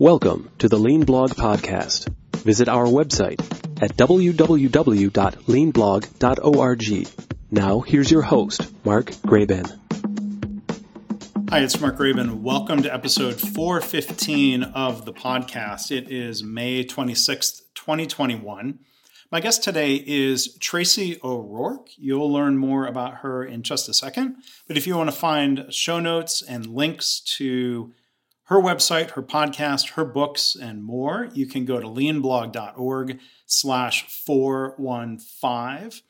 Welcome to the Lean Blog Podcast. Visit our website at www.leanblog.org. Now, here's your host, Mark Graban. Hi, it's Mark Graban. Welcome to episode 415 of the podcast. It is May 26th, 2021. My guest today is Tracy O'Rourke. You'll learn more about her in just a second. But if you want to find show notes and links to her website, her podcast, her books, and more, you can go to leanblog.org slash 415.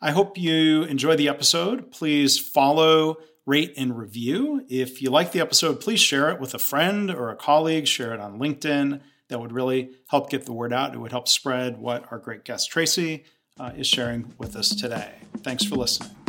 I hope you enjoy the episode. Please follow, rate, and review. If you like the episode, please share it with a friend or a colleague. Share it on LinkedIn. That would really help get the word out. It would help spread what our great guest Tracy uh, is sharing with us today. Thanks for listening.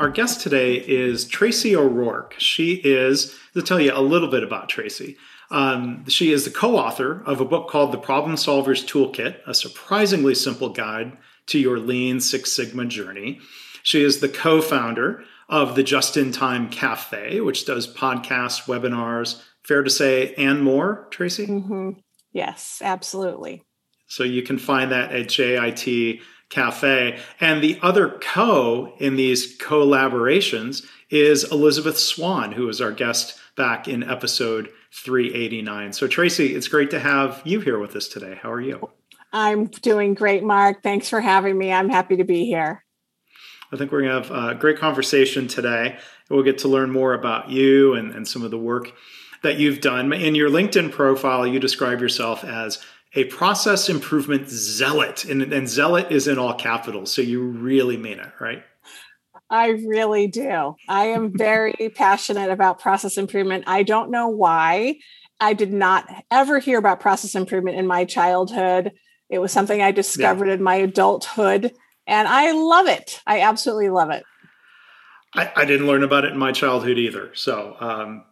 Our guest today is Tracy O'Rourke. She is, to tell you a little bit about Tracy, um, she is the co author of a book called The Problem Solver's Toolkit, a surprisingly simple guide to your lean Six Sigma journey. She is the co founder of the Just in Time Cafe, which does podcasts, webinars, fair to say, and more, Tracy? Mm-hmm. Yes, absolutely. So you can find that at JIT Cafe. And the other co in these collaborations is Elizabeth Swan, who was our guest back in episode 389. So, Tracy, it's great to have you here with us today. How are you? I'm doing great, Mark. Thanks for having me. I'm happy to be here. I think we're going to have a great conversation today. We'll get to learn more about you and, and some of the work that you've done. In your LinkedIn profile, you describe yourself as a process improvement zealot. And, and zealot is in all capitals. So you really mean it, right? I really do. I am very passionate about process improvement. I don't know why. I did not ever hear about process improvement in my childhood. It was something I discovered yeah. in my adulthood, and I love it. I absolutely love it. I, I, didn't learn about it in my childhood either. So um,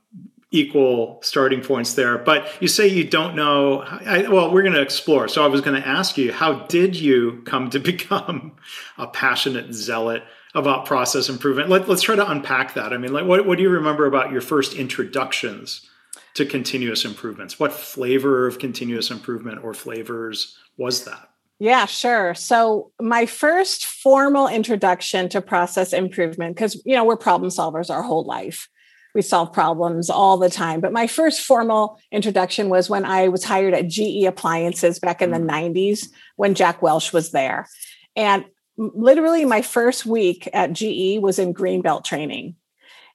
equal starting points there. But you say you don't know. I, well, we're going to explore. So I was going to ask you, how did you come to become a passionate zealot about process improvement? Let, us try to unpack that. I mean, like, what, what do you remember about your first introductions to continuous improvements? What flavor of continuous improvement or flavors was that? Yeah, sure. So, my first formal introduction to process improvement, because, you know, we're problem solvers our whole life we solve problems all the time. But my first formal introduction was when I was hired at GE Appliances back in the 90s mm. when Jack Welch was there. And literally my first week at GE was in greenbelt training.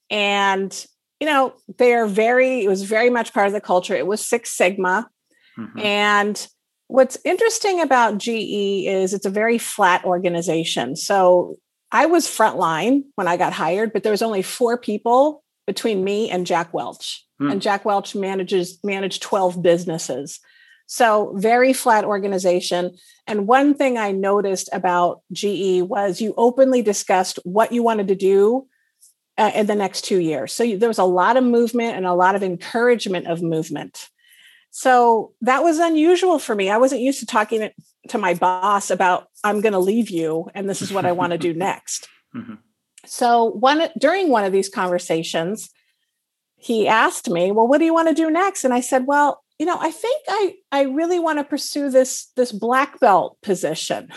And you know, they're very it was very much part of the culture. It was 6 Sigma. Mm-hmm. And what's interesting about GE is it's a very flat organization. So I was frontline when I got hired, but there was only four people between me and Jack Welch. Hmm. And Jack Welch manages managed 12 businesses. So very flat organization. And one thing I noticed about GE was you openly discussed what you wanted to do uh, in the next two years. So you, there was a lot of movement and a lot of encouragement of movement. So that was unusual for me. I wasn't used to talking to my boss about, I'm going to leave you and this is what I want to do next. Mm-hmm. So one during one of these conversations, he asked me, "Well, what do you want to do next?" And I said, "Well, you know, I think I I really want to pursue this this black belt position."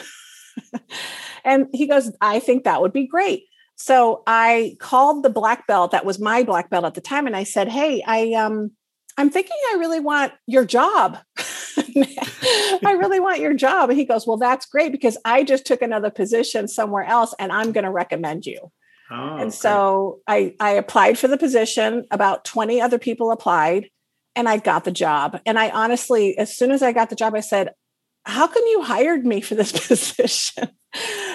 and he goes, "I think that would be great." So I called the black belt that was my black belt at the time, and I said, "Hey, I um I'm thinking I really want your job." I really want your job. And he goes, Well, that's great because I just took another position somewhere else and I'm going to recommend you. Oh, and so I, I applied for the position. About 20 other people applied and I got the job. And I honestly, as soon as I got the job, I said, How come you hired me for this position?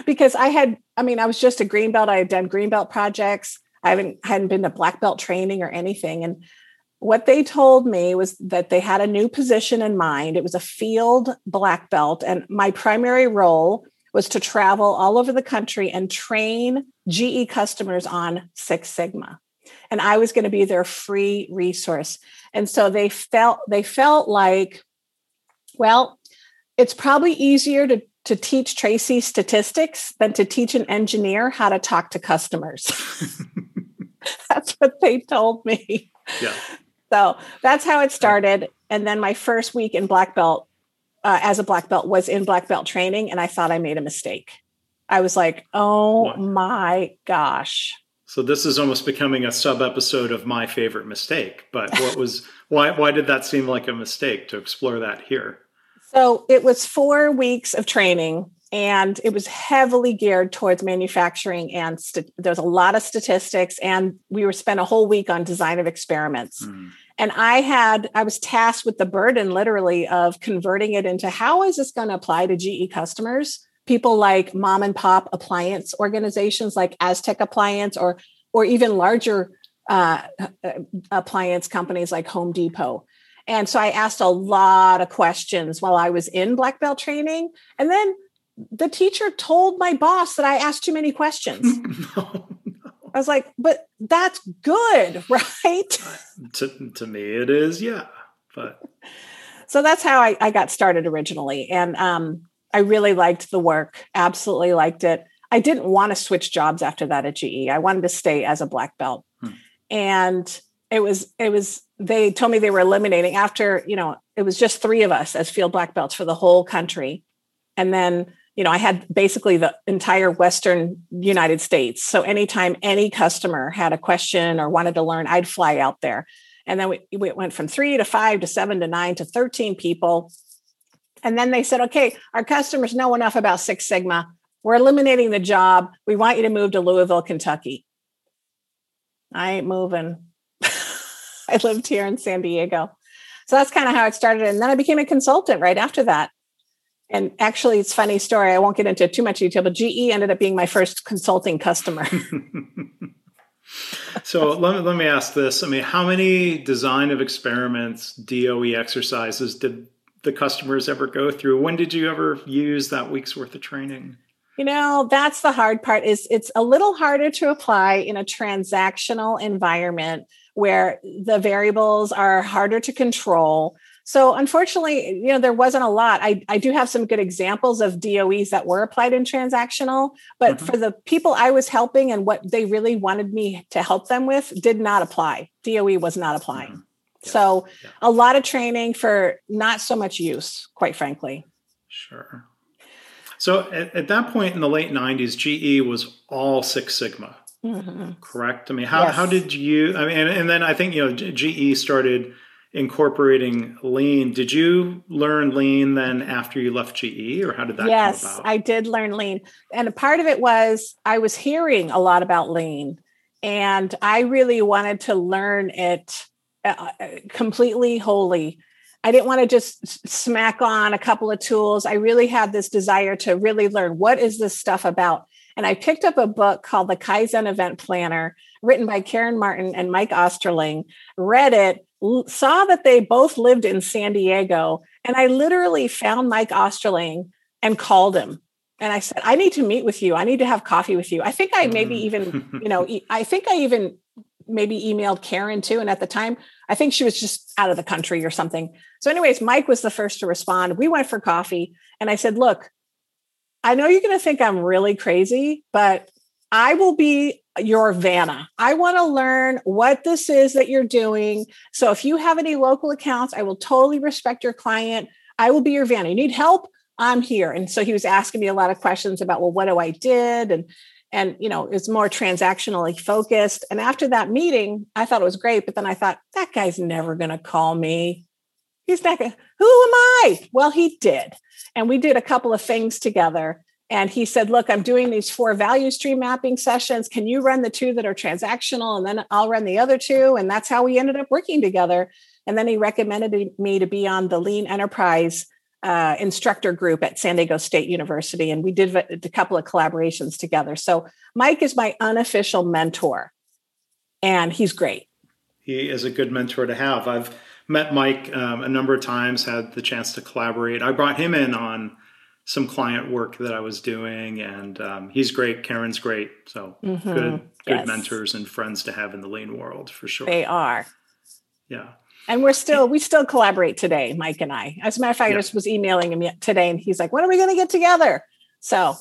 because I had, I mean, I was just a green belt. I had done green belt projects. I haven't hadn't been to black belt training or anything. And what they told me was that they had a new position in mind. It was a field black belt, and my primary role was to travel all over the country and train GE customers on Six Sigma. And I was going to be their free resource. And so they felt they felt like, well, it's probably easier to, to teach Tracy statistics than to teach an engineer how to talk to customers. that's what they told me. Yeah. So that's how it started. And then my first week in black belt, uh, as a black belt, was in black belt training, and I thought I made a mistake. I was like, "Oh what? my gosh!" So this is almost becoming a sub episode of my favorite mistake. But what was why? Why did that seem like a mistake to explore that here? So it was four weeks of training and it was heavily geared towards manufacturing and st- there's a lot of statistics and we were spent a whole week on design of experiments mm. And i had i was tasked with the burden literally of converting it into how is this going to apply to ge customers people like mom and pop appliance organizations like aztec appliance or or even larger uh, uh appliance companies like home depot and so I asked a lot of questions while I was in black belt training. And then the teacher told my boss that I asked too many questions. no. I was like, but that's good, right? to, to me, it is, yeah. But so that's how I, I got started originally. And um, I really liked the work, absolutely liked it. I didn't want to switch jobs after that at GE. I wanted to stay as a black belt. Hmm. And it was, it was, they told me they were eliminating after, you know, it was just three of us as field black belts for the whole country. And then you know, I had basically the entire Western United States. So anytime any customer had a question or wanted to learn, I'd fly out there. And then we, we went from three to five to seven to nine to 13 people. And then they said, okay, our customers know enough about Six Sigma. We're eliminating the job. We want you to move to Louisville, Kentucky. I ain't moving. I lived here in San Diego. So that's kind of how it started. And then I became a consultant right after that. And actually, it's funny story. I won't get into too much detail, but GE ended up being my first consulting customer. so let me, let me ask this. I mean, how many design of experiments, DOE exercises did the customers ever go through? When did you ever use that week's worth of training? You know, that's the hard part is it's a little harder to apply in a transactional environment where the variables are harder to control so unfortunately, you know, there wasn't a lot. I, I do have some good examples of DOEs that were applied in transactional, but mm-hmm. for the people I was helping and what they really wanted me to help them with did not apply. DOE was not applying. Mm-hmm. Yeah. So yeah. a lot of training for not so much use, quite frankly. Sure. So at, at that point in the late 90s, GE was all Six Sigma. Mm-hmm. Correct. I mean, how, yes. how did you? I mean, and, and then I think you know GE started incorporating lean. Did you learn lean then after you left GE or how did that yes, I did learn lean. And a part of it was I was hearing a lot about lean and I really wanted to learn it uh, uh completely wholly. I didn't want to just smack on a couple of tools. I really had this desire to really learn what is this stuff about. And I picked up a book called The Kaizen Event Planner, written by Karen Martin and Mike Osterling, read it, saw that they both lived in San Diego. And I literally found Mike Osterling and called him. And I said, I need to meet with you. I need to have coffee with you. I think I maybe mm. even, you know, I think I even maybe emailed Karen too. And at the time, I think she was just out of the country or something. So, anyways, Mike was the first to respond. We went for coffee. And I said, Look, I know you're going to think I'm really crazy, but I will be your Vanna. I want to learn what this is that you're doing. So if you have any local accounts, I will totally respect your client. I will be your Vanna. You need help? I'm here. And so he was asking me a lot of questions about, well, what do I did? And and you know, it's more transactionally focused. And after that meeting, I thought it was great. But then I thought, that guy's never gonna call me. He's not gonna, who am I? Well, he did. And we did a couple of things together and he said, Look, I'm doing these four value stream mapping sessions. Can you run the two that are transactional? And then I'll run the other two. And that's how we ended up working together. And then he recommended me to be on the Lean Enterprise uh, instructor group at San Diego State University. And we did a, couple of collaborations together. So Mike is my unofficial mentor, and he's great. He is a good mentor to have. I've met Mike um, a number of times, had the chance to collaborate. I brought him in on some client work that I was doing, and um, he's great. Karen's great. So mm-hmm. good, good yes. mentors and friends to have in the lean world for sure. They are. Yeah. And we're still we still collaborate today, Mike and I. As a matter of fact, yeah. I just was emailing him today, and he's like, "When are we going to get together?" So,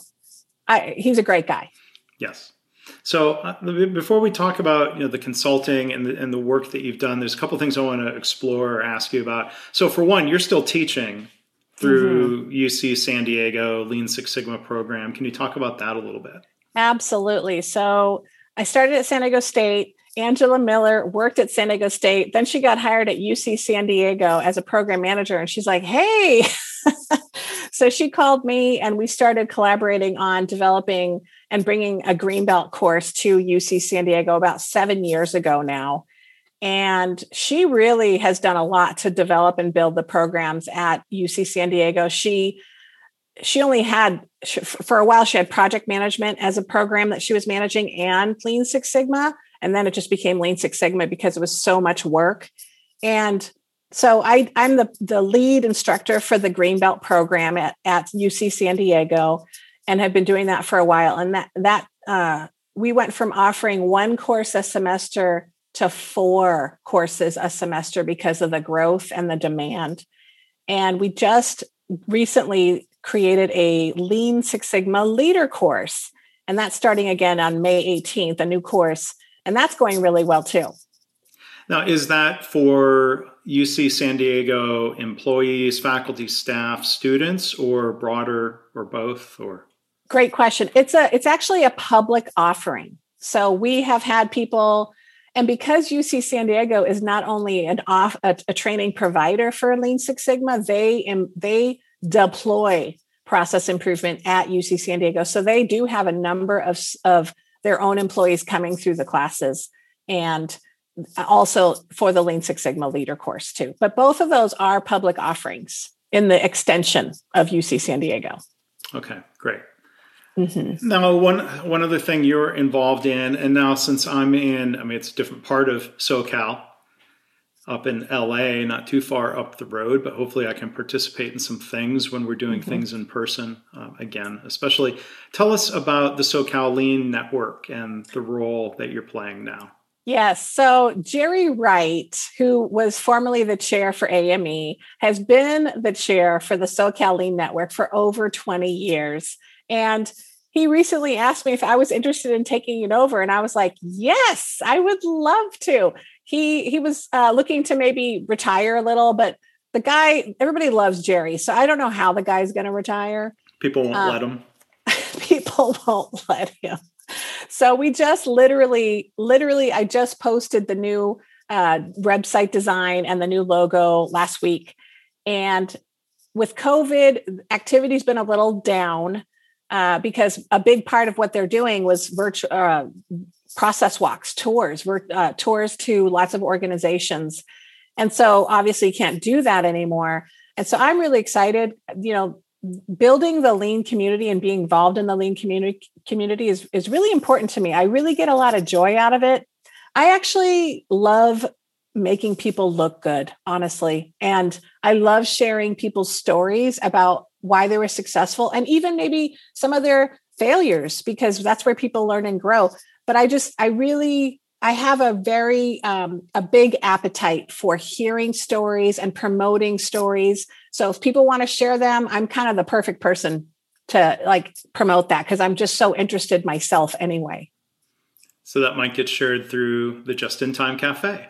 I, he's a great guy. Yes. So uh, before we talk about you know the consulting and the, and the work that you've done, there's a couple things I want to explore or ask you about. So for one, you're still teaching through mm-hmm. UC San Diego Lean Six Sigma program. Can you talk about that a little bit? Absolutely. So I started at San Diego State. Angela Miller worked at San Diego State. Then she got hired at UC San Diego as a program manager. And she's like, hey. so she called me and we started collaborating on developing and bringing a Greenbelt course to UC San Diego about seven years ago now. And she really has done a lot to develop and build the programs at UC San Diego. She she only had for a while she had project management as a program that she was managing and lean six sigma. And then it just became lean six sigma because it was so much work. And so I, i'm the, the lead instructor for the greenbelt program at, at uc san diego and have been doing that for a while. And that that uh, we went from offering one course a semester to four courses a semester because of the growth and the demand and we just recently created a Lean Six Sigma leader course. And that's starting again on May 18th, a new course. And that's going really well too. Now, is that for UC San Diego employees, faculty, staff, students, or broader, or both? Or great question. It's a it's actually a public offering. So we have had people, and because UC San Diego is not only an off a, a training provider for Lean Six Sigma, they they deploy process improvement at UC San Diego. So they do have a number of, of their own employees coming through the classes and also for the Lean Six Sigma leader course too. But both of those are public offerings in the extension of UC San Diego. Okay, great. Mm-hmm. Now, one one other thing you're involved in, and now since I'm in, I mean, it's a different part of SoCal, up in LA, not too far up the road, but hopefully I can participate in some things when we're doing mm-hmm. things in person uh, again, especially. Tell us about the SoCal Lean Network and the role that you're playing now. Yes. So Jerry Wright, who was formerly the chair for AME, has been the chair for the SoCal Lean Network for over 20 years. And he recently asked me if I was interested in taking it over. And I was like, yes, I would love to he he was uh, looking to maybe retire a little, but the guy everybody loves Jerry, so I don't know how the guy's going to retire. People won't let him. People won't let him. So we just literally, literally, I just posted the new uh, website design and the new logo last week, and with COVID, activity's been a little down. Uh, because a big part of what they're doing was virtual uh, process walks, tours, uh, tours to lots of organizations. And so obviously you can't do that anymore. And so I'm really excited, you know, building the lean community and being involved in the lean community community is, is really important to me. I really get a lot of joy out of it. I actually love making people look good, honestly. And I love sharing people's stories about why they were successful and even maybe some of their failures because that's where people learn and grow but I just, I really, I have a very, um, a big appetite for hearing stories and promoting stories. So if people want to share them, I'm kind of the perfect person to like promote that because I'm just so interested myself anyway. So that might get shared through the Just in Time Cafe.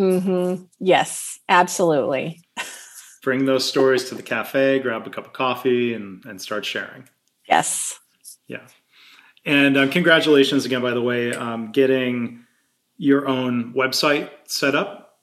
Mm-hmm. Yes, absolutely. Bring those stories to the cafe, grab a cup of coffee, and, and start sharing. Yes. Yeah. And um, congratulations again, by the way, um, getting your own website set up,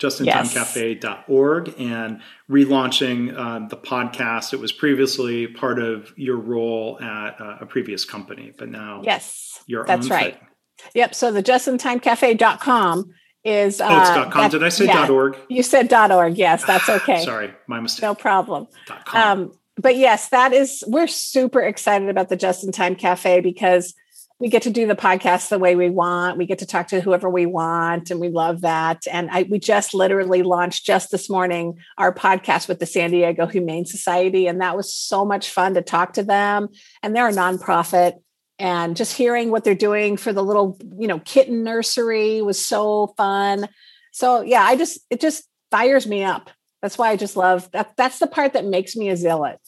justintimecafe.org, and relaunching uh, the podcast. It was previously part of your role at uh, a previous company, but now yes, your that's right. Thing. Yep. So the justintimecafe.com is uh, oh, it's dot com. Did I say yeah, dot org? You said dot org. Yes, that's okay. Sorry, my mistake. No problem. Dot com. Um, but yes, that is, we're super excited about the Just in Time Cafe because we get to do the podcast the way we want. We get to talk to whoever we want, and we love that. And I, we just literally launched just this morning our podcast with the San Diego Humane Society, and that was so much fun to talk to them. And they're a nonprofit, and just hearing what they're doing for the little, you know, kitten nursery was so fun. So yeah, I just it just fires me up that's why I just love that. That's the part that makes me a zealot.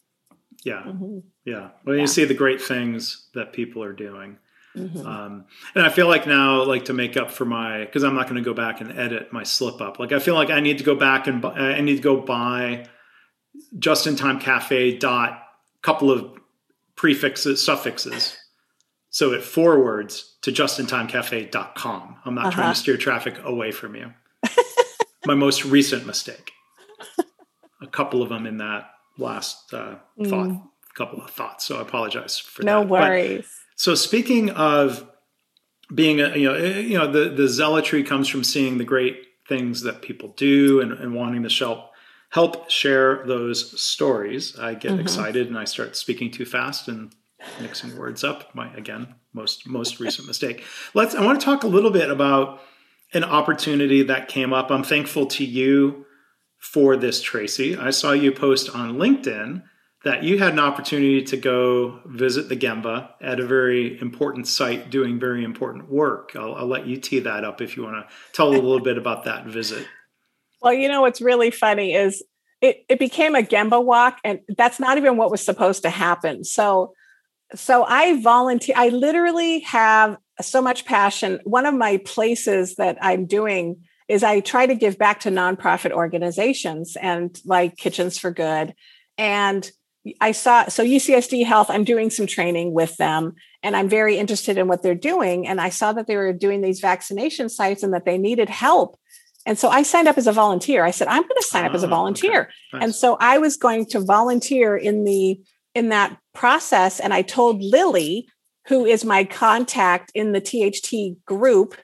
Yeah. Mm-hmm. Yeah. When yeah. you see the great things that people are doing. Mm-hmm. Um, and I feel like now, like to make up for my, because I'm not going to go back and edit my slip up. Like I feel like I need to go back and I need to go buy just in time cafe dot couple of prefixes suffixes so it forwards to justintimecafe.com i'm not uh-huh. trying to uh-huh. steer traffic away from you my most recent mistake a couple of them in that last uh, mm. thought couple of thoughts so i apologize for no that no worries but, so speaking of being a you know eh, you know the the zealotry comes from seeing the great things that people do and, and wanting to help help share those stories. I get mm-hmm. excited and I start speaking too fast and mixing words up. My again, most most recent mistake. Let's I want to talk a little bit about an opportunity that came up. I'm thankful to you for this, Tracy. I saw you post on LinkedIn that you had an opportunity to go visit the Gemba at a very important site doing very important work. I'll, I'll let you tee that up if you want to tell a little bit about that visit. Well, you know what's really funny is it, it became a Gemba walk, and that's not even what was supposed to happen. So, so I volunteer. I literally have so much passion. One of my places that I'm doing is I try to give back to nonprofit organizations and like Kitchens for Good. And I saw so UCSD Health, I'm doing some training with them and I'm very interested in what they're doing. And I saw that they were doing these vaccination sites and that they needed help. And so I signed up as a volunteer. I said, I'm going to sign up as a ah, volunteer. Okay. Nice. And so I was going to volunteer in the in that process. And I told Lily, who is my contact in the THT group,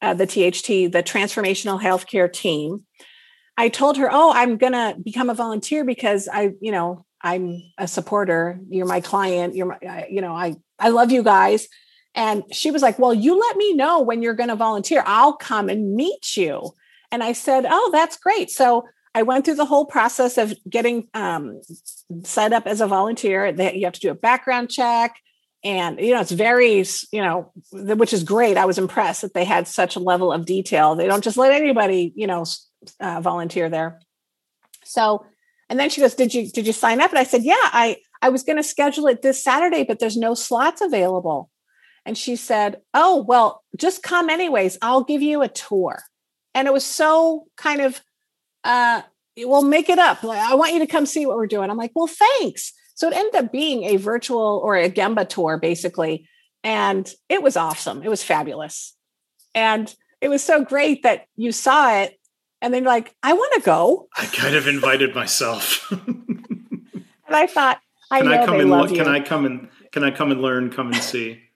uh, the THT, the Transformational Healthcare Team. I told her, "Oh, I'm going to become a volunteer because I, you know, I'm a supporter. You're my client. You're my, you know, I I love you guys." And she was like, "Well, you let me know when you're going to volunteer. I'll come and meet you." And I said, Oh, that's great. So I went through the whole process of getting um, set up as a volunteer. That you have to do a background check. And, you know, it's very, you know, which is great. I was impressed that they had such a level of detail. They don't just let anybody, you know, uh, volunteer there. So, and then she goes, did you, did you sign up? And I said, yeah, I, I was going to schedule it this Saturday, but there's no slots available. And she said, oh, well, just come anyways. I'll give you a tour and it was so kind of uh well make it up. Like, i want you to come see what we're doing. I'm like well thanks. So it ended up being a virtual or a gemba tour basically and it was awesome. It was fabulous. And it was so great that you saw it and then you're like i want to go. I kind of invited myself. And i thought i can know i come they and love can you. i come and can i come and learn come and see?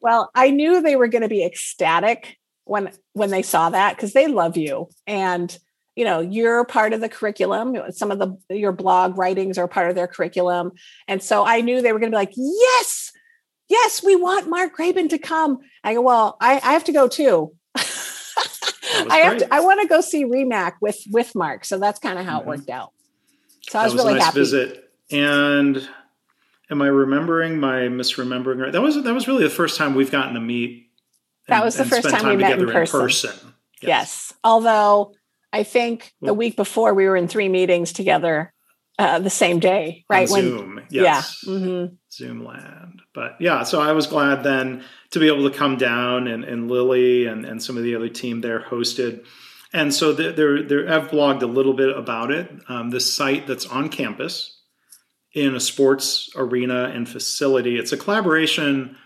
Well i knew they were going to be ecstatic when when they saw that because they love you. And you know you're part of the curriculum some of the your blog writings are part of their curriculum and so i knew they were going to be like yes yes we want mark graban to come i go well i, I have to go too i have to i want to go see RIMAC with with mark so that's kind of how mm-hmm. it worked out so i was, was really nice happy visit and am i remembering my misremembering right that was that was really the first time we've gotten to meet that was the first time, time, we met in person. In person. Yes. yes. Although I think the week before we were in three meetings together uh, the same day, right? On Zoom. yes. Yeah. Mm-hmm. Zoom land. But yeah, so I was glad then to be able to come down and, and Lily and, and some of the other team there hosted. And so there, there, I've blogged a little bit about it. Um, this site that's on campus in a sports arena and facility. It's a collaboration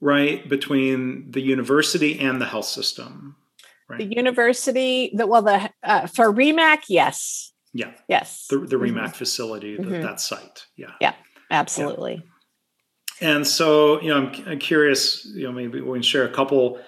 right between the university and the health system right? the university the well the uh, for RIMAC yes yeah yes the, the RIMAC mm-hmm. facility the, mm-hmm. that site yeah yeah absolutely yeah. and so you know I'm, I'm, curious you know maybe we can share a couple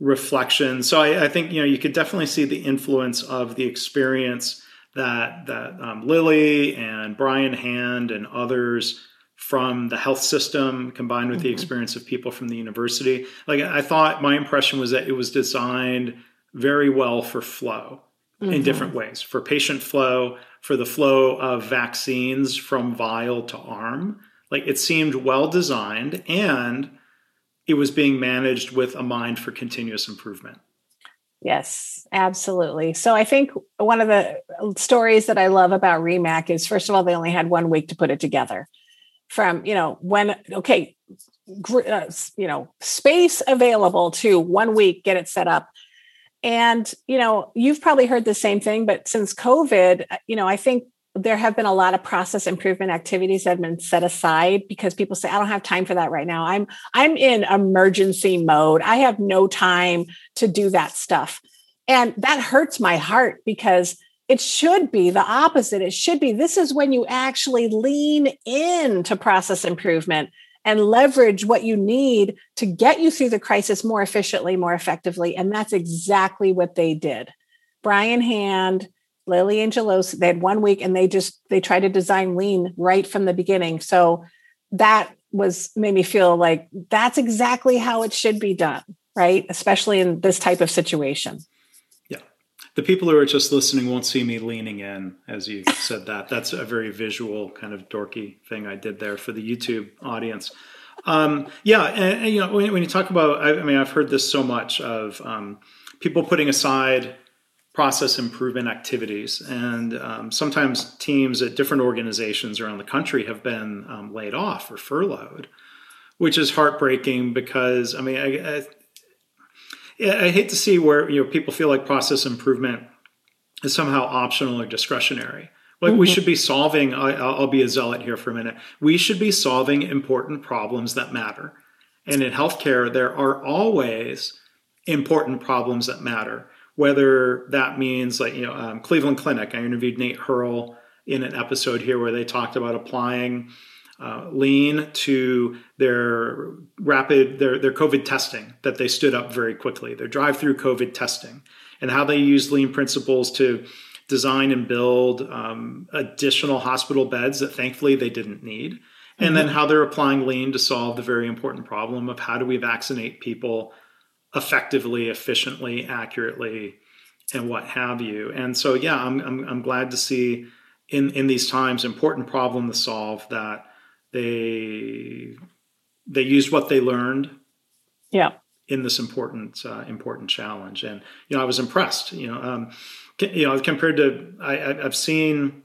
reflections so I, I, think you know you could definitely see the influence of the experience that that um, lily and brian hand and others from the health system combined with mm-hmm. the experience of people from the university. Like I thought my impression was that it was designed very well for flow mm-hmm. in different ways for patient flow, for the flow of vaccines from vial to arm. Like it seemed well designed and it was being managed with a mind for continuous improvement. Yes, absolutely. So I think one of the stories that I love about RIMAC is first of all, they only had one week to put it together from you know when okay uh, you know space available to one week get it set up and you know you've probably heard the same thing but since covid uh, you know i think there have been a lot of process improvement activities that have been set aside because people say i don't have time for that right now. I'm i'm in emergency mode. I have no time to do that stuff. And that hurts my heart because it should be the opposite. It should be this is when you actually lean into process improvement and leverage what you need to get you through the crisis more efficiently more effectively and that's exactly what they did brian hand Lily Angelos, they had one week and they just they tried to design lean right from the beginning. So that was made me feel like that's exactly how it should be done, right? Especially in this type of situation. The people who are just listening won't see me leaning in as you said that. That's a very visual kind of dorky thing I did there for the YouTube audience. Um, yeah, and, and, you know when, when, you talk about, I, I, mean, I've heard this so much of um, people putting aside process improvement activities. And um, sometimes teams at different organizations around the country have been um, laid off or furloughed, which is heartbreaking because, I mean, I, I, I, hate to see where you know people feel like process improvement is somehow optional or discretionary. Like mm-hmm. we should be solving. I, I'll be a zealot here for a minute. We should be solving important problems that matter. And in healthcare, there are always important problems that matter whether that means like you know um, Cleveland Clinic. I interviewed Nate Hurl in an episode here where they talked about applying uh, lean to their rapid their their COVID testing that they stood up very quickly. Their drive-through COVID testing and how they use lean principles to design and build um, additional hospital beds that thankfully they didn't need. And mm-hmm. then how they're applying lean to solve the very important problem of how do we vaccinate people effectively, efficiently, accurately, and what have you. And so, yeah, I'm, I'm, I'm glad to see in, in these times important problem to solve that they they used what they learned. Yeah. In this important uh, important challenge, and you know, I was impressed. You know, um, you know, compared to I, I've seen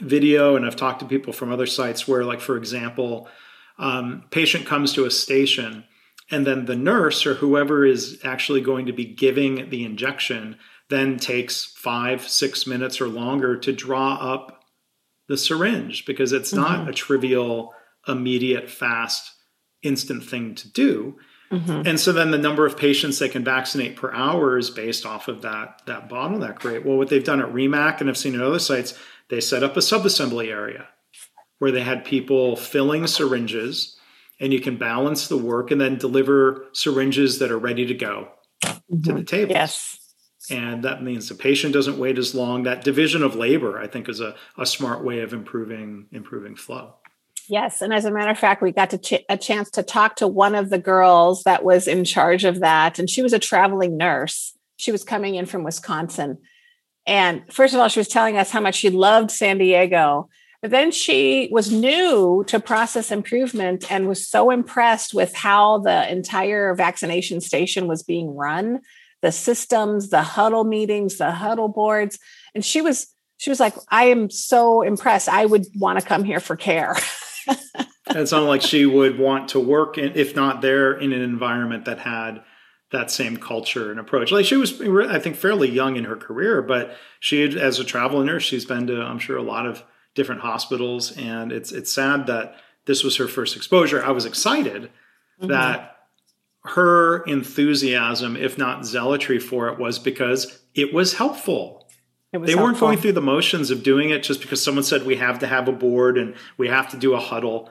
video and I've talked to people from other sites where, like, for example, um, patient comes to a station and then the nurse or whoever is actually going to be giving the injection then takes five, six minutes or longer to draw up the syringe because it's mm-hmm. not a trivial, immediate, fast, instant thing to do. Mm-hmm. And so then the number of patients they can vaccinate per hour is based off of that, that bottleneck rate. Well, what they've done at RIMAC and I've seen at other sites, they set up a subassembly area where they had people filling syringes and you can balance the work and then deliver syringes that are ready to go mm-hmm. to the table. Yes. And that means the patient doesn't wait as long. That division of labor, I think, is a, a smart way of improving improving flow. Yes, and as a matter of fact, we got ch- a chance to talk to one of the girls that was in charge of that, and she was a traveling nurse. She was coming in from Wisconsin, and first of all, she was telling us how much she loved San Diego, but then she was new to process improvement and was so impressed with how the entire vaccination station was being run, the systems, the huddle meetings, the huddle boards. And she was she was like, I am so impressed. I would want to come here for care. it sounded like she would want to work, in, if not there, in an environment that had that same culture and approach. Like she was, I think, fairly young in her career, but she, as a travel nurse, she's been to, I'm sure, a lot of different hospitals, and it's it's sad that this was her first exposure. I was excited mm-hmm. that her enthusiasm, if not zealotry for it, was because it was helpful. It was they helpful. weren't going through the motions of doing it just because someone said we have to have a board and we have to do a huddle.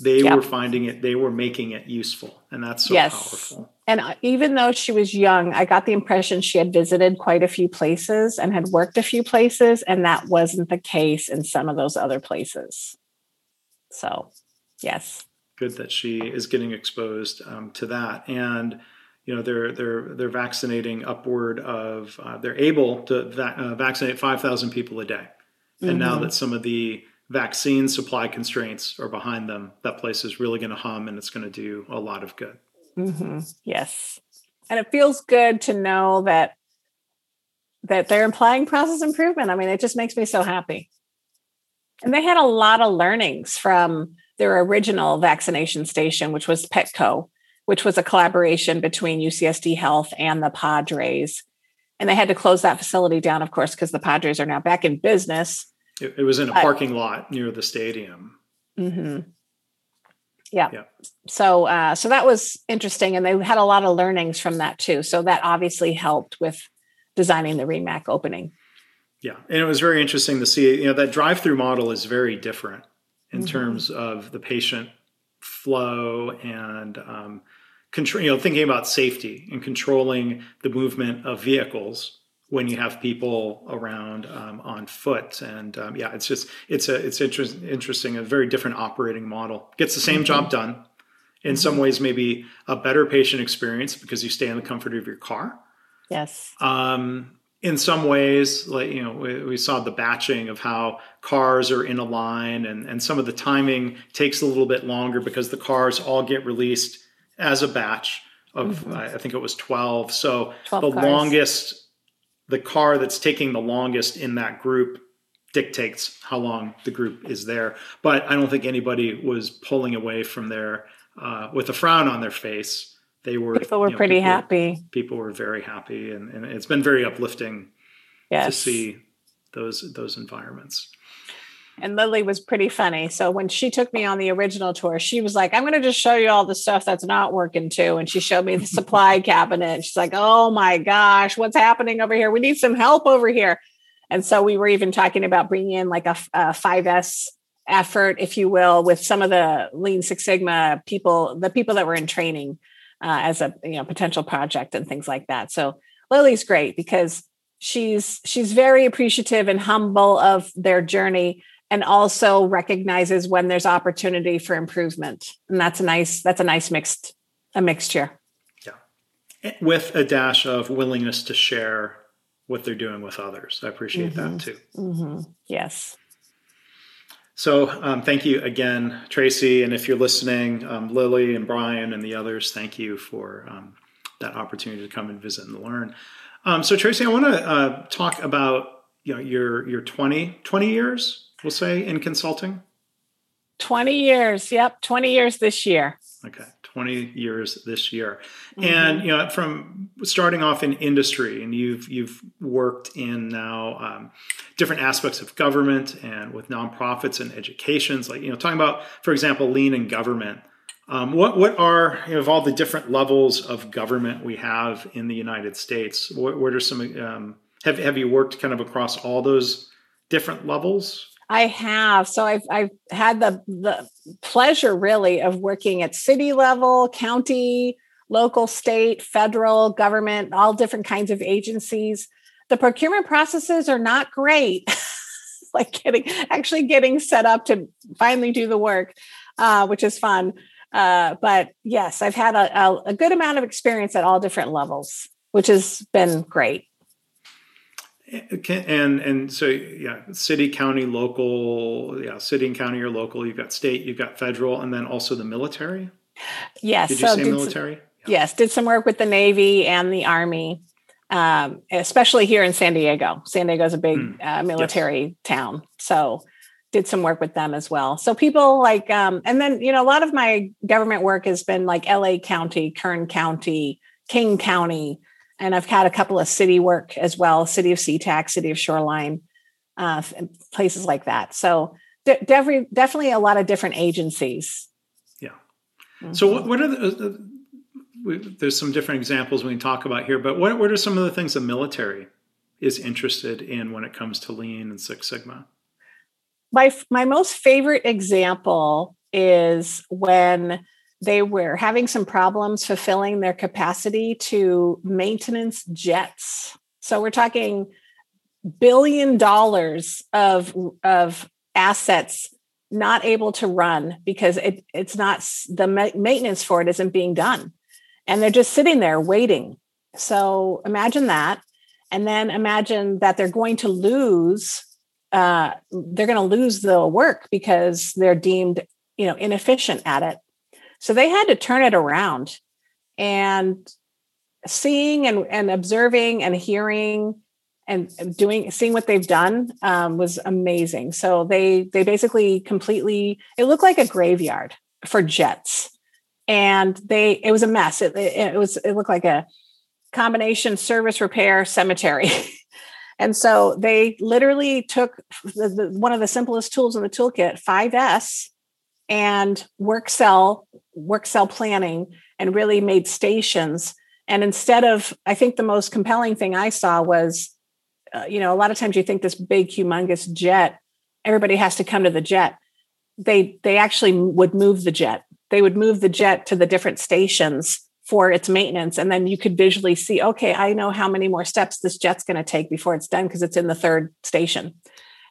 They yep. were finding it, they were making it useful. And that's so yes. powerful. And uh, even though she was young, I got the impression she had visited quite a few places and had worked a few places, and that wasn't the case in some of those other places. So, yes. Good that she is getting exposed um, to that, and you know they're they're they're vaccinating upward of uh, they're able to va- uh, vaccinate five thousand people a day, and mm-hmm. now that some of the vaccine supply constraints are behind them, that place is really going to hum and it's going to do a lot of good. Mm-hmm. Yes. And it feels good to know that that they're implying process improvement. I mean, it just makes me so happy. And they had a lot of learnings from their original vaccination station, which was Petco, which was a collaboration between UCSD Health and the Padres. And they had to close that facility down, of course, because the Padres are now back in business. It, it was in a parking lot near the stadium. Mm-hmm. Yeah. yeah. So, uh, so that was interesting, and they had a lot of learnings from that too. So that obviously helped with designing the RIMAC opening. Yeah, and it was very interesting to see. You know, that drive-through model is very different in mm-hmm. terms of the patient flow and um, control. You know, thinking about safety and controlling the movement of vehicles when you have people around um, on foot. And um, yeah, it's just it's a it's inter- interesting, a very different operating model. Gets the same mm-hmm. job done. In some mm-hmm. ways, maybe a better patient experience because you stay in the comfort of your car. Yes. Um, in some ways, like you know, we, we, saw the batching of how cars are in a line, and and some of the timing takes a little bit longer because the cars all get released as a batch of mm-hmm. I think it was twelve. So 12 the cars. longest the car that's taking the longest in that group dictates how long the group is there. But I don't think anybody was pulling away from there uh, with a frown on their face. They were people were you know, pretty people, happy. People were very happy, and, and it's been very uplifting yes. to see those those environments. And Lily was pretty funny. So when she took me on the original tour, she was like, I'm going to just show you all the stuff that's not working too. And she showed me the supply cabinet. She's like, oh my gosh, what's happening over here? We need some help over here. And so we were even talking about bringing in like a, a 5S effort, if you will, with some of the Lean Six Sigma people, the people that were in training uh, as a you know potential project and things like that. So Lily's great because she's she's very appreciative and humble of their journey and also recognizes when there's opportunity for improvement and that's a nice that's a nice mixed a mixture yeah with a dash of willingness to share what they're doing with others i appreciate mm-hmm. that too mm-hmm. yes so um, thank you again tracy and if you're listening um, lily and brian and the others thank you for um, that opportunity to come and visit and learn um, so tracy i want to uh, talk about you know your your 20 20 years we'll say, in consulting? 20 years. Yep. 20 years this year. Okay. 20 years this year. Mm-hmm. And, you know, from starting off in industry and you've, you've worked in now um, different aspects of government and with nonprofits and educations, like, you know, talking about, for example, lean in government. Um, what what are you know, of all the different levels of government we have in the United States? What, what are some um, have have you worked kind of across all those different levels? I have. So I've I've had the the pleasure really of working at city level, county, local, state, federal government, all different kinds of agencies. The procurement processes are not great. like getting actually getting set up to finally do the work, uh, which is fun. Uh, but yes, I've had a, a, a good amount of experience at all different levels, which has been great and and so yeah city county local yeah city and county or local you've got state you've got federal and then also the military yes did you so say military some, yeah. yes did some work with the navy and the army um, especially here in san diego san diego is a big mm. uh, military yes. town so did some work with them as well so people like um, and then you know a lot of my government work has been like la county kern county king county and I've had a couple of city work as well, city of SeaTac, city of Shoreline, uh, places like that. So de- definitely, definitely a lot of different agencies. Yeah. Mm-hmm. So what, what are the, uh, we, there's some different examples we can talk about here, but what, what are some of the things the military is interested in when it comes to lean and Six Sigma? My, my most favorite example is when they were having some problems fulfilling their capacity to maintenance jets. So we're talking billion dollars of of assets not able to run because it, it's not the maintenance for it isn't being done. And they're just sitting there waiting. So imagine that. And then imagine that they're going to lose uh, they're going to lose the work because they're deemed you know inefficient at it so they had to turn it around and seeing and, and observing and hearing and doing seeing what they've done um, was amazing. So they they basically completely it looked like a graveyard for jets, and they it was a mess. It, it, it was it looked like a combination service repair cemetery. and so they literally took the, the, one of the simplest tools in the toolkit, 5S, and work cell work cell planning, and really made stations. And instead of, I think the most compelling thing I saw was uh, you know, a lot of times you think this big, humongous jet, everybody has to come to the jet. They they actually would move the jet. They would move the jet to the different stations for its maintenance, and then you could visually see, okay, I know how many more steps this jet's going to take before it's done because it's in the third station.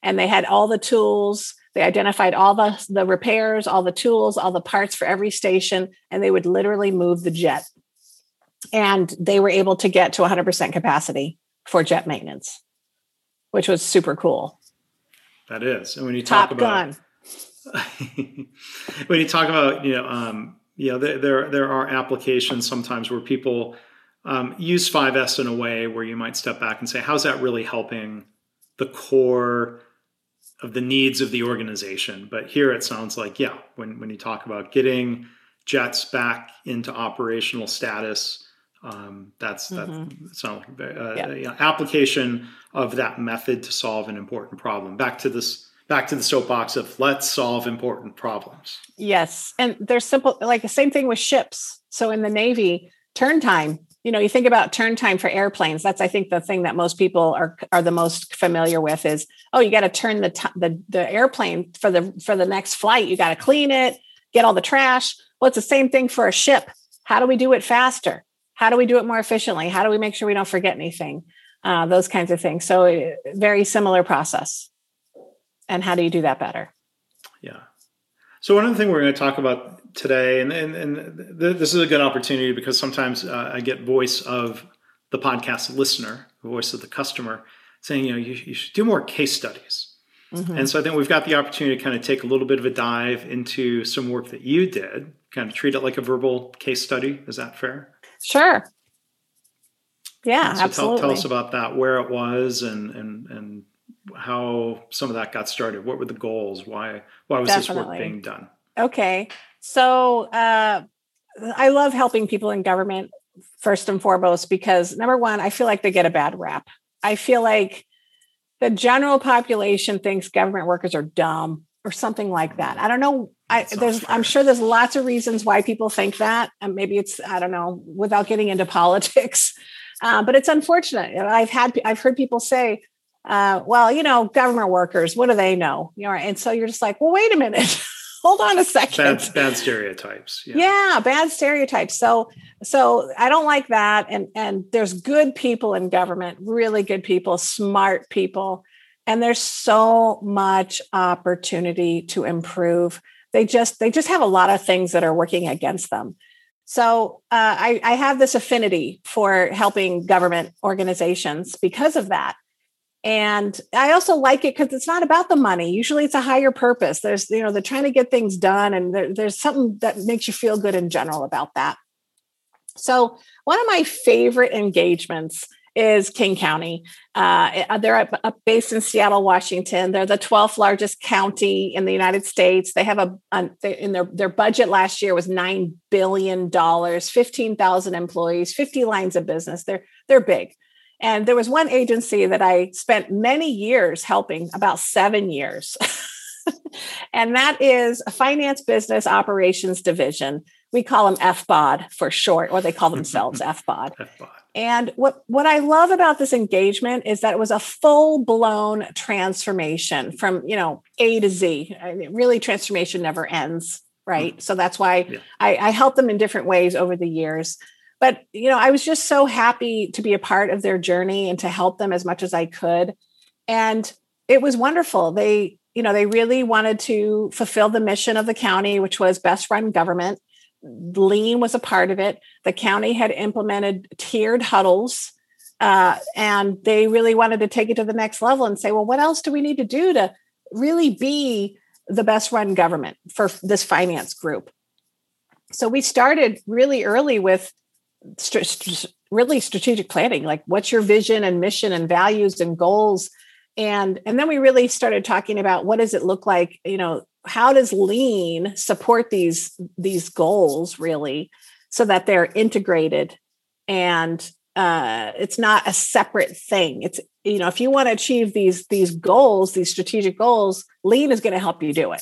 And they had all the tools. They identified all the the repairs, all the tools, all the parts for every station, and they would literally move the jet. And they were able to get to 100% capacity for jet maintenance which was super cool. That is, and when you talk Top about when you talk about you know um, you know there, there there are applications sometimes where people um, use 5S in a way where you might step back and say, how's that really helping the core of the needs of the organization? But here it sounds like, yeah, when when you talk about getting jets back into operational status um, that's mm-hmm. that's so uh, yeah. application of that method to solve an important problem. Back to this back to the soapbox of let's solve important problems. Yes, and there's simple like the same thing with ships. So in the Navy, turn time. You know, you think about turn time for airplanes. That's I think the thing that most people are are the most familiar with is oh, you got to turn the, t- the the airplane for the for the next flight. You got to clean it, get all the trash. Well, it's the same thing for a ship. How do we do it faster? how do we do it more efficiently how do we make sure we don't forget anything uh, those kinds of things so uh, very similar process and how do you do that better yeah so one of the we're going to talk about today and, and, and th- this is a good opportunity because sometimes uh, i get voice of the podcast listener voice of the customer saying you know you, you should do more case studies Mm-hmm. And so I think we've got the opportunity to kind of take a little bit of a dive into some work that you did, kind of treat it like a verbal case study. Is that fair? Sure. Yeah, so absolutely. Tell, tell, us about that, where it was, and and and how some of that got started. What were the goals? Why why was Definitely. this work being done? Okay, so uh, I love helping people in government first and foremost because number one, I feel like they get a bad rap. I feel like the general population thinks government workers are dumb or something like that. I don't know. I, there's, I'm sure there's lots of reasons why people think that, and maybe it's I don't know without getting into politics, uh, but it's unfortunate. I've had I've heard people say, uh, "Well, you know, government workers, what do they know?" You know, and so you're just like, "Well, wait a minute." Hold on a second. Bad, bad stereotypes. Yeah. yeah, bad stereotypes. So, so I don't like that. And and there's good people in government, really good people, smart people and there's so much opportunity to improve they just they just have a lot of things that are working against them so uh, I, I have this affinity for helping government organizations because of that and i also like it because it's not about the money usually it's a higher purpose there's you know they're trying to get things done and there, there's something that makes you feel good in general about that so one of my favorite engagements is King County. Uh, uh they're up, up, based in Seattle, Washington. They're the 12th largest county in the United States. They have a, a in their their budget last year was nine billion dollars, 15,000 employees, 50 lines of business. They're they're big. And there was one agency that I spent many years helping, about seven years. and that is a finance business operations division. We call them FBOD for short, or they call themselves FBOD. FBOD. And what, what I love about this engagement is that it was a full blown transformation from, you know, A to Z. I mean, really, transformation never ends, right? Mm-hmm. So that's why yeah. I, I help them in different ways over the years. But, you know, I was just so happy to be a part of their journey and to help them as much as I could. And it was wonderful. They, you know, they really wanted to fulfill the mission of the county, which was best run government lean was a part of it the county had implemented tiered huddles uh, and they really wanted to take it to the next level and say well what else do we need to do to really be the best run government for this finance group so we started really early with st- st- really strategic planning like what's your vision and mission and values and goals? And and then we really started talking about what does it look like you know how does lean support these these goals really so that they're integrated and uh, it's not a separate thing. It's you know if you want to achieve these these goals these strategic goals lean is going to help you do it.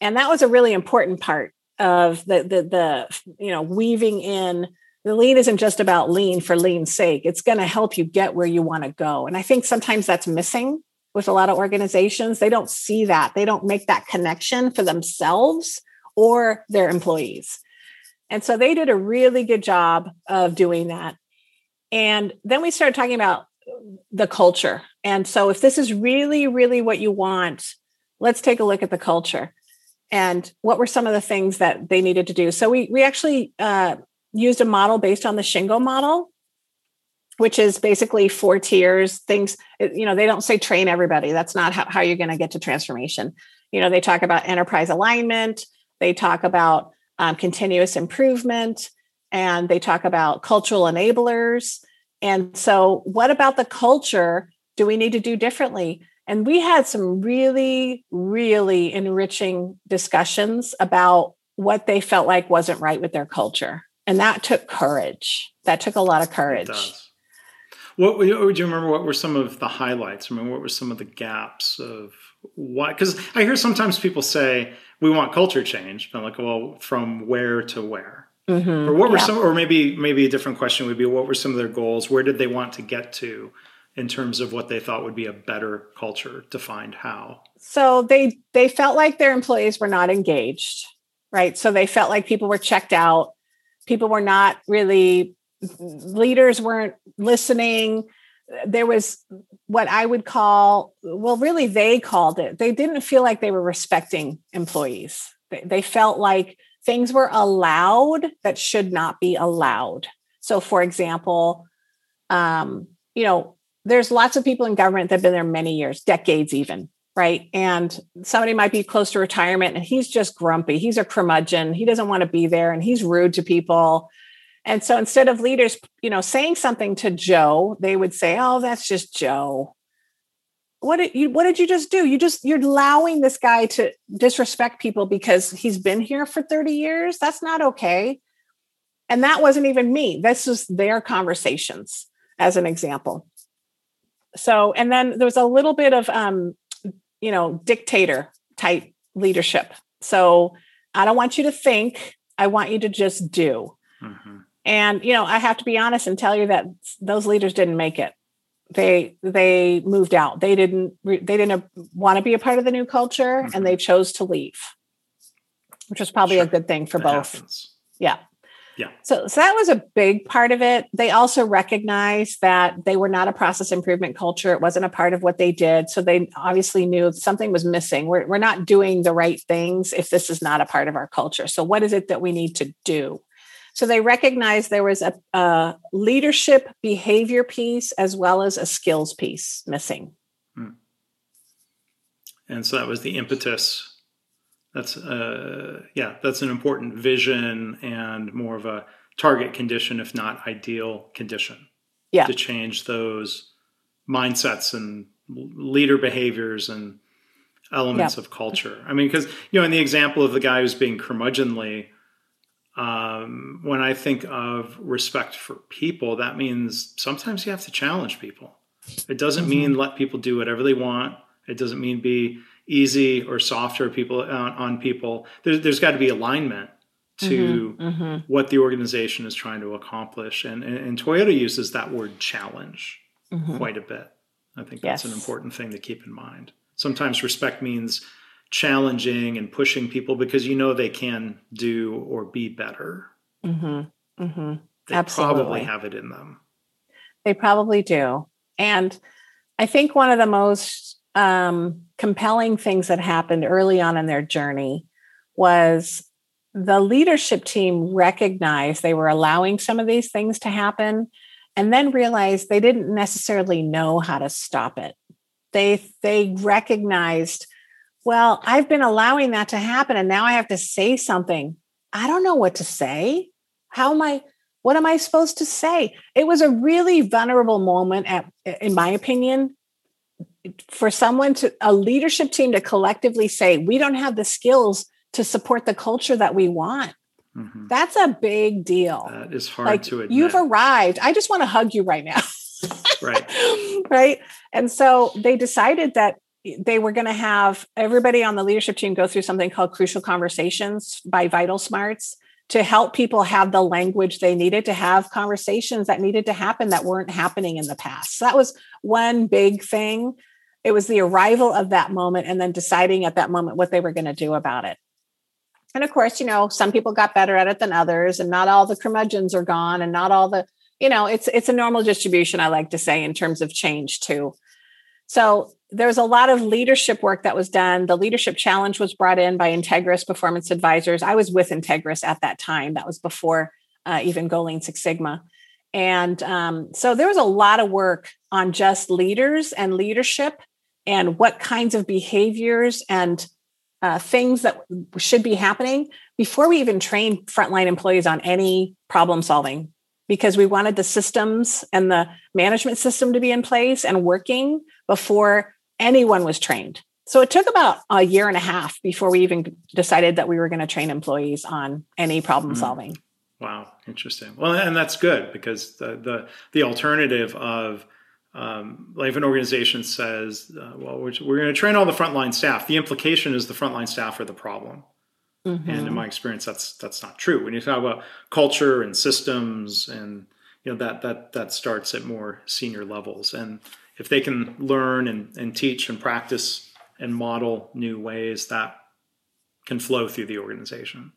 And that was a really important part of the the the you know weaving in the lean isn't just about lean for lean's sake. It's going to help you get where you want to go. And i think sometimes that's missing with a lot of organizations. They don't see that. They don't make that connection for themselves or their employees. And so they did a really good job of doing that. And then we started talking about the culture. And so if this is really really what you want let's take a look at the culture and what were some of the things that they needed to do. So we we actually uh, used a model based on the shingo model which is basically four tiers things you know they don't say train everybody. That's not how, how you're going to get to transformation. You know they talk about enterprise alignment they talk about um, continuous improvement and they talk about cultural enablers. And so what about the culture do we need to do differently? And we had some really really enriching discussions about what they felt like wasn't right with their culture and that took courage. That took a lot of courage. what would you remember what were some of the highlights? I mean what were some of the gaps of why because i hear sometimes people say we want culture change. But like well from where to where? Mm-hmm. or what were yeah. some or maybe maybe a different question would be what were some of their goals? Where did they want to get to in terms of what they thought would be a better culture defined how? So they they felt like their employees were not engaged right? So they felt like people were checked out people were not really leaders weren't listening. There was what i would call well really they called it they didn't feel like they were respecting employees. They, they felt like things were allowed that should not be allowed. So for example um, you know there's lots of people in government that have been there many years decades even right and somebody might be close to retirement and he's just grumpy he's a curmudgeon he doesn't want to be there and he's rude to people and so instead of leaders, you know, saying something to Joe, they would say, "Oh, that's just Joe." What did you what did you just do? You just you're allowing this guy to disrespect people because he's been here for 30 years? That's not okay. And that wasn't even me. This was their conversations as an example. So, and then there was a little bit of um, you know, dictator type leadership. So, I don't want you to think, I want you to just do. Mm-hmm. And you know, I have to be honest and tell you that those leaders didn't make it. They they moved out. They didn't they didn't want to be a part of the new culture, mm-hmm. and they chose to leave, which was probably sure. a good thing for that both. Happens. Yeah. Yeah. So, so that was a big part of it. They also recognized that they were not a process improvement culture. It wasn't a part of what they did. So they obviously knew something was missing. We're, we're not doing the right things if this is not a part of our culture. So, what is it that we need to do? So they recognized there was a, a leadership behavior piece as well as a skills piece missing. Hmm. And so that was the impetus. That's uh, yeah, that's an important vision and more of a target condition, if not ideal condition. Yeah. To change those mindsets and leader behaviors and elements yeah. of culture. I mean, because you know, in the example of the guy who's being curmudgeonly, um, when I think of respect for people, that means sometimes you have to challenge people. It doesn't mm-hmm. mean let people do whatever they want. It doesn't mean be easy or softer people on, on people. There's, there's got to be alignment to mm-hmm. Mm-hmm. what the organization is trying to accomplish. And, and, and Toyota uses that word challenge mm-hmm. quite a bit. I think that's yes. an important thing to keep in mind. Sometimes respect means challenging and pushing people because you know they can do or be better. Mm-hmm. Mm-hmm. They Absolutely. probably have it in them. They probably do. And I think one of the most um, compelling things that happened early on in their journey was the leadership team recognized they were allowing some of these things to happen and then realized they didn't necessarily know how to stop it. They they recognized well, I've been allowing that to happen and now I have to say something. I don't know what to say. How am I What am I supposed to say? It was a really vulnerable moment, at, in my opinion, for someone to, a leadership team to collectively say, we don't have the skills to support the culture that we want. Mm-hmm. That's a big deal. That is hard like, to admit. You've arrived. I just want to hug you right now. right. right. And so they decided that they were going to have everybody on the leadership team go through something called Crucial Conversations by Vital Smarts to help people have the language they needed to have conversations that needed to happen that weren't happening in the past. So that was one big thing. It was the arrival of that moment and then deciding at that moment what they were going to do about it. And of course, you know, some people got better at it than others, and not all the curmudgeons are gone, and not all the, you know, it's it's a normal distribution, I like to say, in terms of change too. So there's a lot of leadership work that was done. The leadership challenge was brought in by Integris Performance Advisors. I was with Integris at that time. That was before uh, even Go Lean Six Sigma. And um, so there was a lot of work on just leaders and leadership and what kinds of behaviors and uh, things that should be happening before we even train frontline employees on any problem solving because we wanted the systems and the management system to be in place and working before anyone was trained. So it took about a year and a half before we even decided that we were going to train employees on any problem mm-hmm. solving. Wow, interesting. Well, and that's good because the the, the alternative of um, like if an organization says, uh, "Well, we're, we're going to train all the frontline staff," the implication is the frontline staff are the problem. Mm-hmm. And in my experience, that's that's not true. When you talk about culture and systems, and you know that that that starts at more senior levels. And if they can learn and, and teach and practice and model new ways, that can flow through the organization.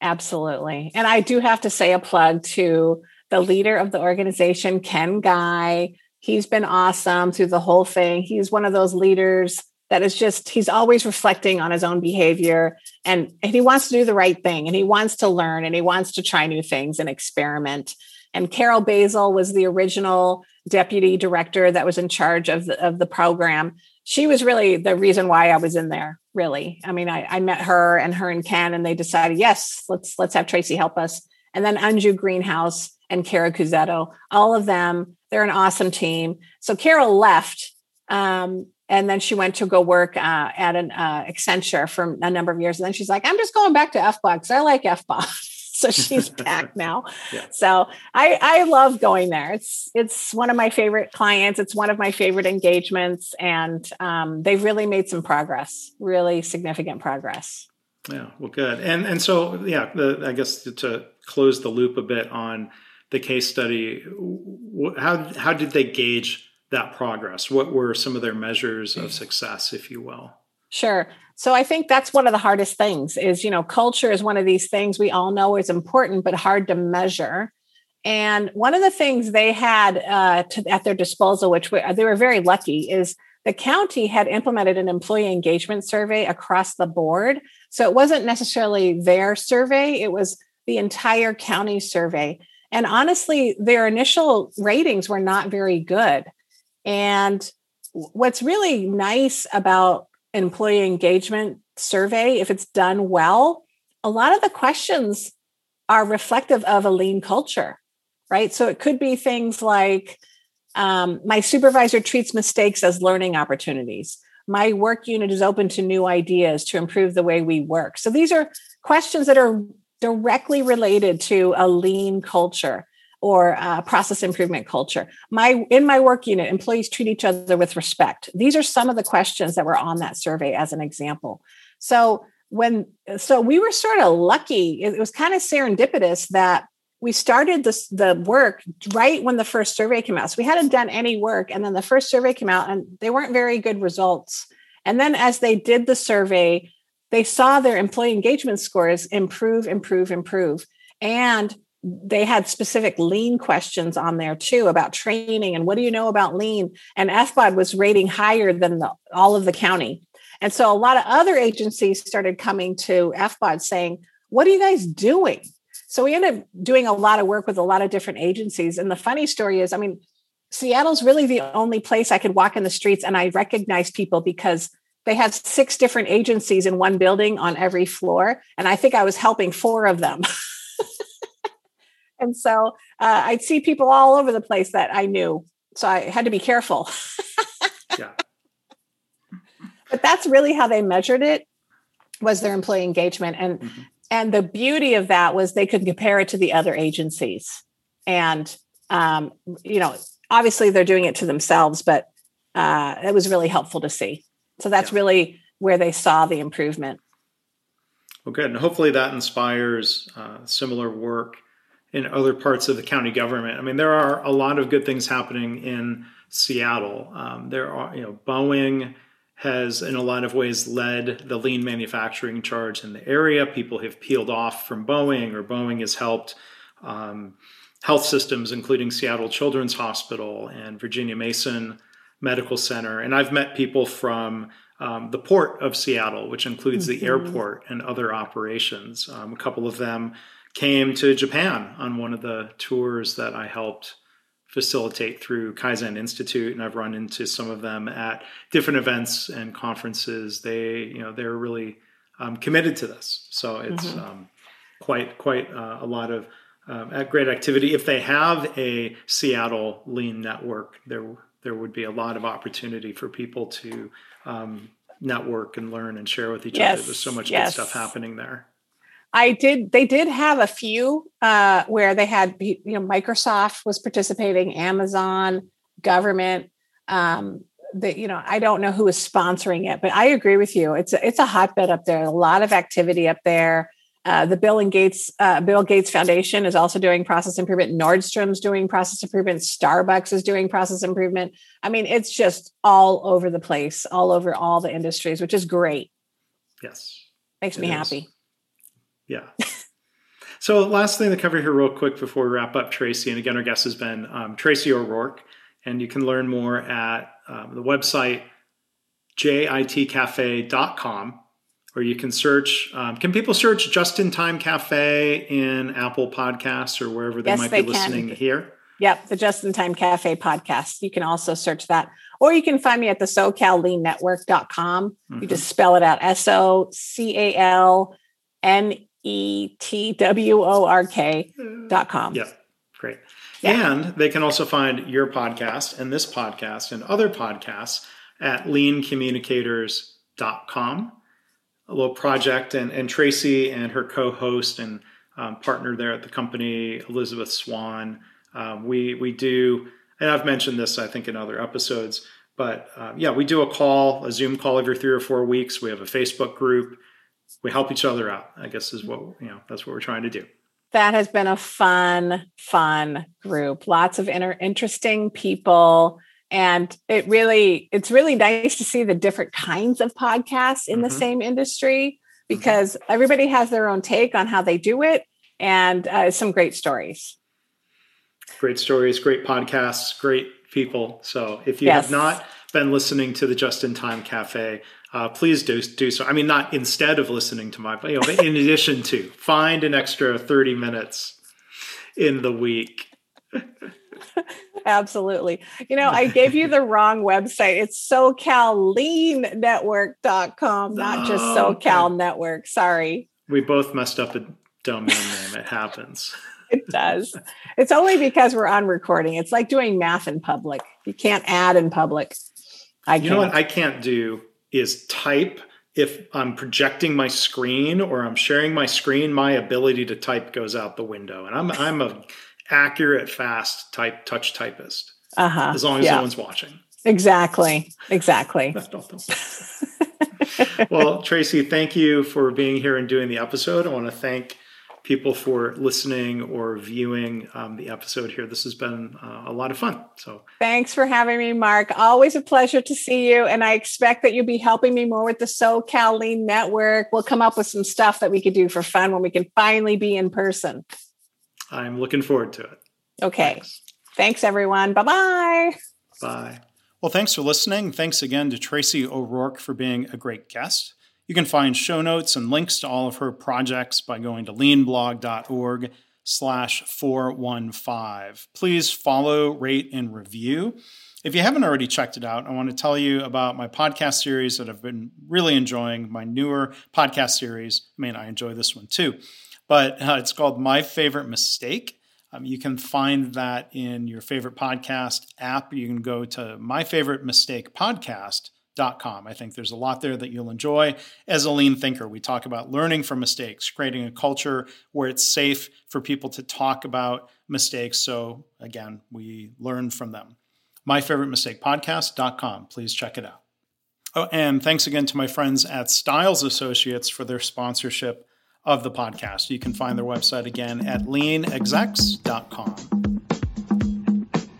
Absolutely. And I do have to say a plug to the leader of the organization, Ken Guy. He's been awesome through the whole thing. He's one of those leaders that is just he's always reflecting on his own behavior and, and he wants to do the right thing and he wants to learn and he wants to try new things and experiment. And carol basil was the original deputy director that was in charge of the, of the program. She was really the reason why i was in there really. I mean I, I met her and her and ken and they decided yes let's let's have tracy help us. And then anju greenhouse and kara cusetto all of them they're an awesome team so carol left um, and then she went to go work uh, at an uh, Accenture for a number of years. And then she's like, I'm just going back to FBOD because I like FBOD. so she's back now. Yeah. So I, I love going there. It's it's one of my favorite clients. It's one of my favorite engagements, and um, they've really made some progress, really significant progress. Yeah, well, good. And and so yeah, the, I guess to close the loop a bit on the case study, how how did they gauge? that progress? What were some of their measures of success, if you will? Sure. So I think that's one of the hardest things is, you know, culture is one of these things we all know is important, but hard to measure. And one of the things they had uh, to, at their disposal, which we, they were very lucky, is the county had implemented an employee engagement survey across the board. So it wasn't necessarily their survey, it was the entire county survey. And honestly, their initial ratings were not very good. And what's really nice about employee engagement survey, if it's done well, a lot of the questions are reflective of a lean culture, right? So it could be things like um, my supervisor treats mistakes as learning opportunities. My work unit is open to new ideas to improve the way we work. So these are questions that are directly related to a lean culture or process improvement culture. My in my work unit, employees treat each other with respect. These are some of the questions that were on that survey as an example. So when so we were sort of lucky. It, was kind of serendipitous that we started this the work right when the first survey came out. So we hadn't done any work, and then the first survey came out, and they weren't very good results. And then as they did the survey, they saw their employee engagement scores improve, improve, improve. And they had specific lean questions on there too about training and what do you know about lean? And fbod was rating higher than the, all of the county. And so a lot of other agencies started coming to fbod saying what are you guys doing? So we ended up doing a lot of work with a lot of different agencies. And the funny story is i mean seattle's really the only place i could walk in the streets and i recognize people because they have six different agencies in one building on every floor and i think i was helping four of them and so uh, I'd see people all over the place that I knew. So I had to be careful. yeah. But that's really how they measured it was their employee engagement. And mm-hmm. and the beauty of that was they could compare it to the other agencies. And um, you know, obviously they're doing it to themselves, but uh, it was really helpful to see. So that's yeah. really where they saw the improvement. Well, good. And hopefully that inspires uh, similar work in other parts of the county government. I mean, there are a lot of good things happening in Seattle. Um, there are, you know, Boeing has in a lot of ways led the lean manufacturing charge in the area. People have peeled off from Boeing, or Boeing has helped um, health systems, including Seattle Children's Hospital and Virginia Mason Medical Center. And I've met people from um, the port of Seattle, which includes mm-hmm. the airport and other operations. Um, a couple of them came to Japan on one of the tours that I helped facilitate through Kaizen Institute, and I've run into some of them at different events and conferences. They, you know, they're really um, committed to this, so it's mm-hmm. um, quite quite uh, a lot of um, great activity. If they have a Seattle Lean network, there there would be a lot of opportunity for people to um, network and learn and share with each yes. other. There's so much yes. good stuff happening there. I did. They did have a few uh, where they had, you know, Microsoft was participating, Amazon, government. Um, that you know, I don't know who is sponsoring it, but I agree with you. It's a, it's a hotbed up there. A lot of activity up there. Uh, the Bill and Gates uh, Bill Gates Foundation is also doing process improvement. Nordstrom's doing process improvement. Starbucks is doing process improvement. I mean, it's just all over the place, all over all the industries, which is great. Yes, makes me is. happy. Yeah. so, last thing to cover here, real quick, before we wrap up, Tracy. And again, our guest has been um, Tracy O'Rourke, and you can learn more at um, the website jitcafe.com or you can search. Um, can people search Just in Time Cafe in Apple Podcasts or wherever they yes, might they be listening can. here? Yep, the Just in Time Cafe podcast. You can also search that. Or you can find me at the SoCalLeanNetwork.com. Mm-hmm. You just spell it out S O C A L N E T W O R K dot com. Yep, great. Yeah. And they can also find your podcast and this podcast and other podcasts at leancommunicators.com little project, and, and Tracy and her co-host and um, partner there at the company, Elizabeth Swan. Um, we we do, and I've mentioned this I think in other episodes, but uh, yeah, we do a call, a Zoom call every three or four weeks. We have a Facebook group. We help each other out. I guess is what you know. That's what we're trying to do. That has been a fun, fun group. Lots of inter- interesting people and it really it's really nice to see the different kinds of podcasts in mm-hmm. the same industry mm-hmm. because mm-hmm. everybody has their own take on how they do it and uh, some great stories great stories great podcasts great people so if you yes. have not been listening to the just in time cafe uh, please do do so i mean not instead of listening to my you know in addition to find an extra 30 minutes in the week Absolutely. You know, I gave you the wrong website. It's SoCalLeanNetwork.com, not just oh, SoCal okay. Network. Sorry. We both messed up a domain name. It happens. It does. It's only because we're on recording. It's like doing math in public. You can't add in public. I you know what I can't do is type if I'm projecting my screen or I'm sharing my screen, my ability to type goes out the window. And I'm I'm a accurate, fast type touch typist. Uh-huh. As long as yeah. no one's watching. Exactly. Exactly. well, Tracy, thank you for being here and doing the episode. I want to thank people for listening or viewing um, the episode here. This has been uh, a lot of fun. So thanks for having me, Mark. Always a pleasure to see you. And I expect that you'll be helping me more with the SoCal Lean Network. We'll come up with some stuff that we could do for fun when we can finally be in person. I'm looking forward to it. Okay. Thanks, thanks everyone. Bye bye. Bye. Well, thanks for listening. Thanks again to Tracy O'Rourke for being a great guest. You can find show notes and links to all of her projects by going to leanblog.org slash 415. Please follow, rate, and review. If you haven't already checked it out, I want to tell you about my podcast series that I've been really enjoying, my newer podcast series. I mean, I enjoy this one too but uh, it's called My Favorite Mistake. Um, you can find that in your favorite podcast app. You can go to my favorite mistake podcast.com. I think there's a lot there that you'll enjoy. As a lean thinker, we talk about learning from mistakes, creating a culture where it's safe for people to talk about mistakes. So again, we learn from them. My favorite mistake podcast.com. Please check it out. Oh, and thanks again to my friends at Stiles Associates for their sponsorship of the podcast. You can find their website again at leanexecs.com.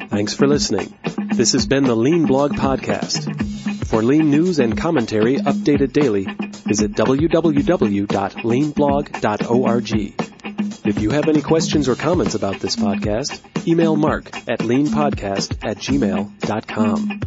Thanks for listening. This has been the Lean Blog Podcast. For lean news and commentary updated daily, visit www.leanblog.org. If you have any questions or comments about this podcast, email mark at leanpodcast at gmail.com.